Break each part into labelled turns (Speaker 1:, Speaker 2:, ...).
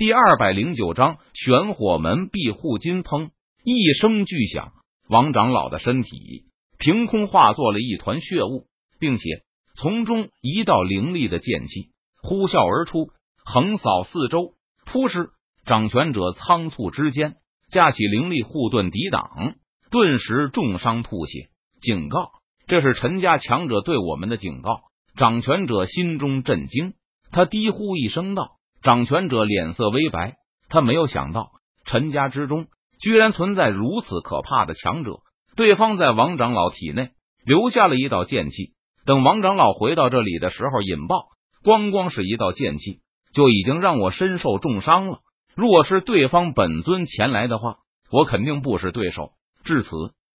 Speaker 1: 第二百零九章玄火门庇护金。砰！一声巨响，王长老的身体凭空化作了一团血雾，并且从中一道凌厉的剑气呼啸而出，横扫四周。扑哧！掌权者仓促之间架起灵力护盾抵挡，顿时重伤吐血。警告！这是陈家强者对我们的警告。掌权者心中震惊，他低呼一声道：“掌权者脸色微白，他没有想到陈家之中居然存在如此可怕的强者。对方在王长老体内留下了一道剑气，等王长老回到这里的时候引爆，光光是一道剑气就已经让我身受重伤了。若是对方本尊前来的话，我肯定不是对手。至此，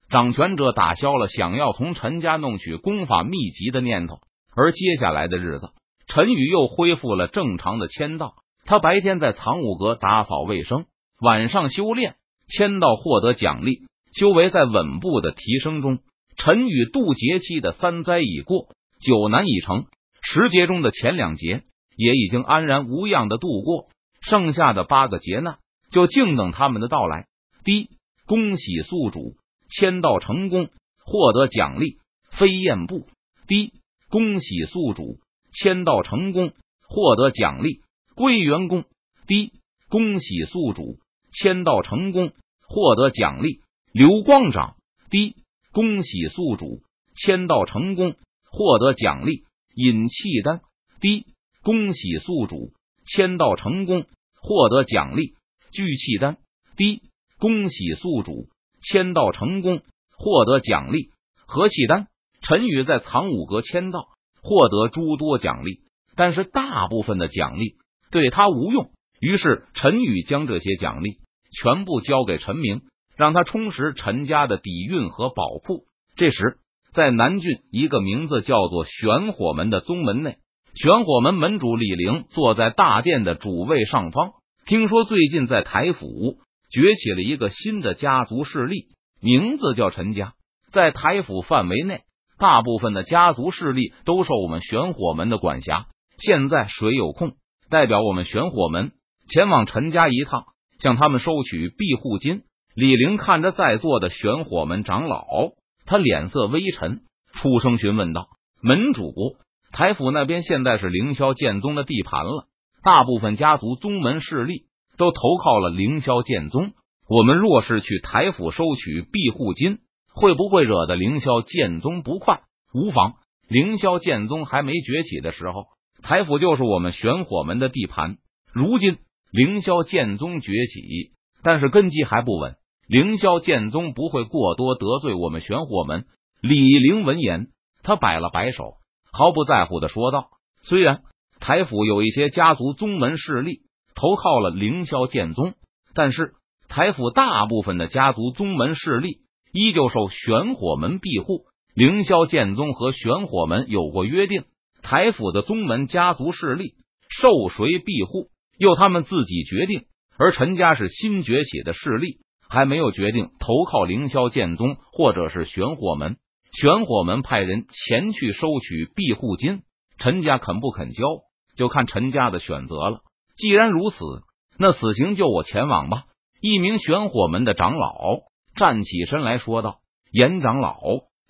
Speaker 1: 掌权者打消了想要从陈家弄取功法秘籍的念头。”而接下来的日子，陈宇又恢复了正常的签到。他白天在藏武阁打扫卫生，晚上修炼签到，获得奖励。修为在稳步的提升中。陈宇渡劫期的三灾已过，九难已成，十劫中的前两劫也已经安然无恙的度过，剩下的八个劫难就静等他们的到来。第一，恭喜宿主签到成功，获得奖励飞燕步。第一。恭喜宿主签到成功，获得奖励归元功。第一，恭喜宿主签到成功，获得奖励流光掌。第一，恭喜宿主签到成功，获得奖励引气丹。第一，恭喜宿主签到成功，获得奖励聚气丹。第一，恭喜宿主签到成功，获得奖励和气丹。陈宇在藏武阁签到，获得诸多奖励，但是大部分的奖励对他无用。于是陈宇将这些奖励全部交给陈明，让他充实陈家的底蕴和宝库。这时，在南郡一个名字叫做玄火门的宗门内，玄火门门主李陵坐在大殿的主位上方。听说最近在台府崛起了一个新的家族势力，名字叫陈家，在台府范围内。大部分的家族势力都受我们玄火门的管辖。现在谁有空，代表我们玄火门前往陈家一趟，向他们收取庇护金。李玲看着在座的玄火门长老，他脸色微沉，出声询问道：“门主，台府那边现在是凌霄剑宗的地盘了，大部分家族宗门势力都投靠了凌霄剑宗。我们若是去台府收取庇护金。”会不会惹得凌霄剑宗不快？无妨，凌霄剑宗还没崛起的时候，台府就是我们玄火门的地盘。如今凌霄剑宗崛起，但是根基还不稳，凌霄剑宗不会过多得罪我们玄火门。李陵闻言，他摆了摆手，毫不在乎的说道：“虽然台府有一些家族宗门势力投靠了凌霄剑宗，但是台府大部分的家族宗门势力。”依旧受玄火门庇护，凌霄剑宗和玄火门有过约定，台府的宗门家族势力受谁庇护，由他们自己决定。而陈家是新崛起的势力，还没有决定投靠凌霄剑宗或者是玄火门。玄火门派人前去收取庇护金，陈家肯不肯交，就看陈家的选择了。既然如此，那此行就我前往吧。一名玄火门的长老。站起身来说道：“严长老，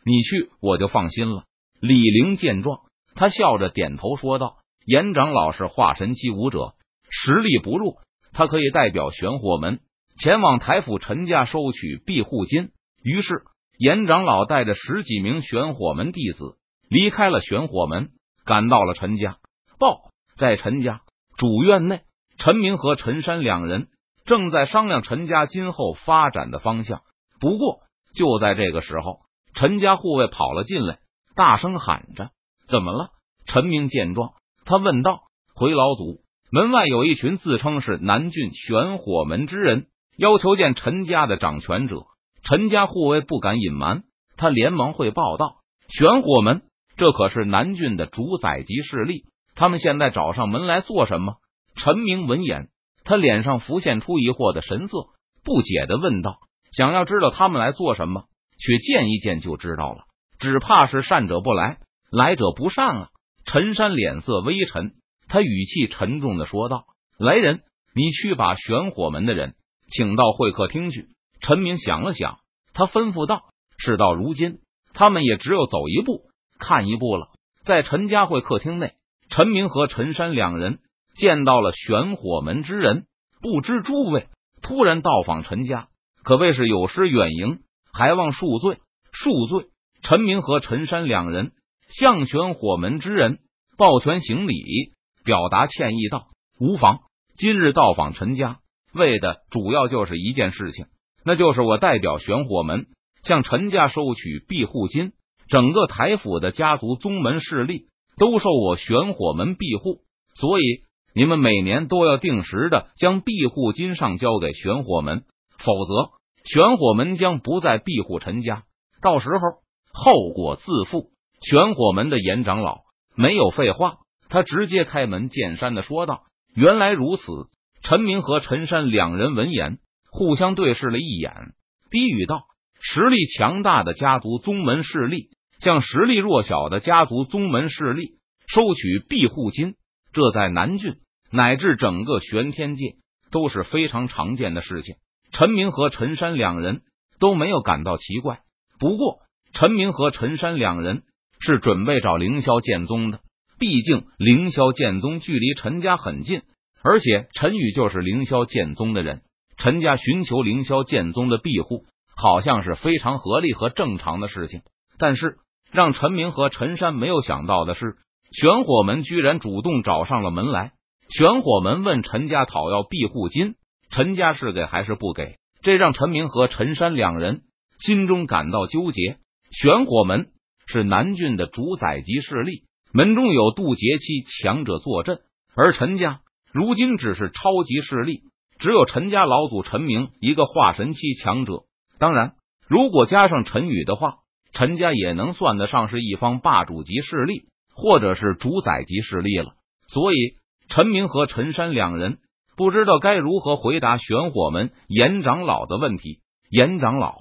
Speaker 1: 你去我就放心了。”李陵见状，他笑着点头说道：“严长老是化神期武者，实力不弱，他可以代表玄火门前往台府陈家收取庇护金。”于是，严长老带着十几名玄火门弟子离开了玄火门，赶到了陈家。报，在陈家主院内，陈明和陈山两人正在商量陈家今后发展的方向。不过，就在这个时候，陈家护卫跑了进来，大声喊着：“怎么了？”陈明见状，他问道：“回老祖，门外有一群自称是南郡玄火门之人，要求见陈家的掌权者。”陈家护卫不敢隐瞒，他连忙汇报道：“玄火门，这可是南郡的主宰级势力，他们现在找上门来做什么？”陈明闻言，他脸上浮现出疑惑的神色，不解的问道。想要知道他们来做什么，却见一见就知道了。只怕是善者不来，来者不善啊！陈山脸色微沉，他语气沉重的说道：“来人，你去把玄火门的人请到会客厅去。陈明想了想，他吩咐道：“事到如今，他们也只有走一步看一步了。”在陈家会客厅内，陈明和陈山两人见到了玄火门之人。不知诸位突然到访陈家，可谓是有失远迎，还望恕罪。恕罪。陈明和陈山两人向玄火门之人抱拳行礼，表达歉意道：“无妨，今日到访陈家，为的主要就是一件事情。”那就是我代表玄火门向陈家收取庇护金，整个台府的家族宗门势力都受我玄火门庇护，所以你们每年都要定时的将庇护金上交给玄火门，否则玄火门将不再庇护陈家，到时候后果自负。玄火门的严长老没有废话，他直接开门见山的说道：“原来如此。”陈明和陈山两人闻言。互相对视了一眼，低语道：“实力强大的家族宗门势力向实力弱小的家族宗门势力收取庇护金，这在南郡乃至整个玄天界都是非常常见的事情。”陈明和陈山两人都没有感到奇怪。不过，陈明和陈山两人是准备找凌霄剑宗的，毕竟凌霄剑宗距离陈家很近，而且陈宇就是凌霄剑宗的人。陈家寻求凌霄剑宗的庇护，好像是非常合理和正常的事情。但是让陈明和陈山没有想到的是，玄火门居然主动找上了门来。玄火门问陈家讨要庇护金，陈家是给还是不给？这让陈明和陈山两人心中感到纠结。玄火门是南郡的主宰级势力，门中有渡劫期强者坐镇，而陈家如今只是超级势力。只有陈家老祖陈明一个化神期强者，当然，如果加上陈宇的话，陈家也能算得上是一方霸主级势力，或者是主宰级势力了。所以，陈明和陈山两人不知道该如何回答玄火门严长老的问题。严长老，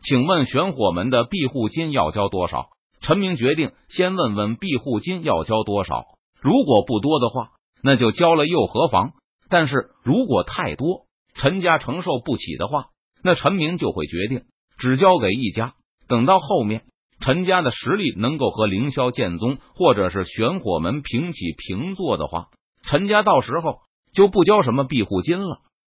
Speaker 1: 请问玄火门的庇护金要交多少？陈明决定先问问庇护金要交多少，如果不多的话，那就交了又何妨？但是如果太多，陈家承受不起的话，那陈明就会决定只交给一家。等到后面陈家的实力能够和凌霄剑宗或者是玄火门平起平坐的话，陈家到时候就不交什么庇护金了。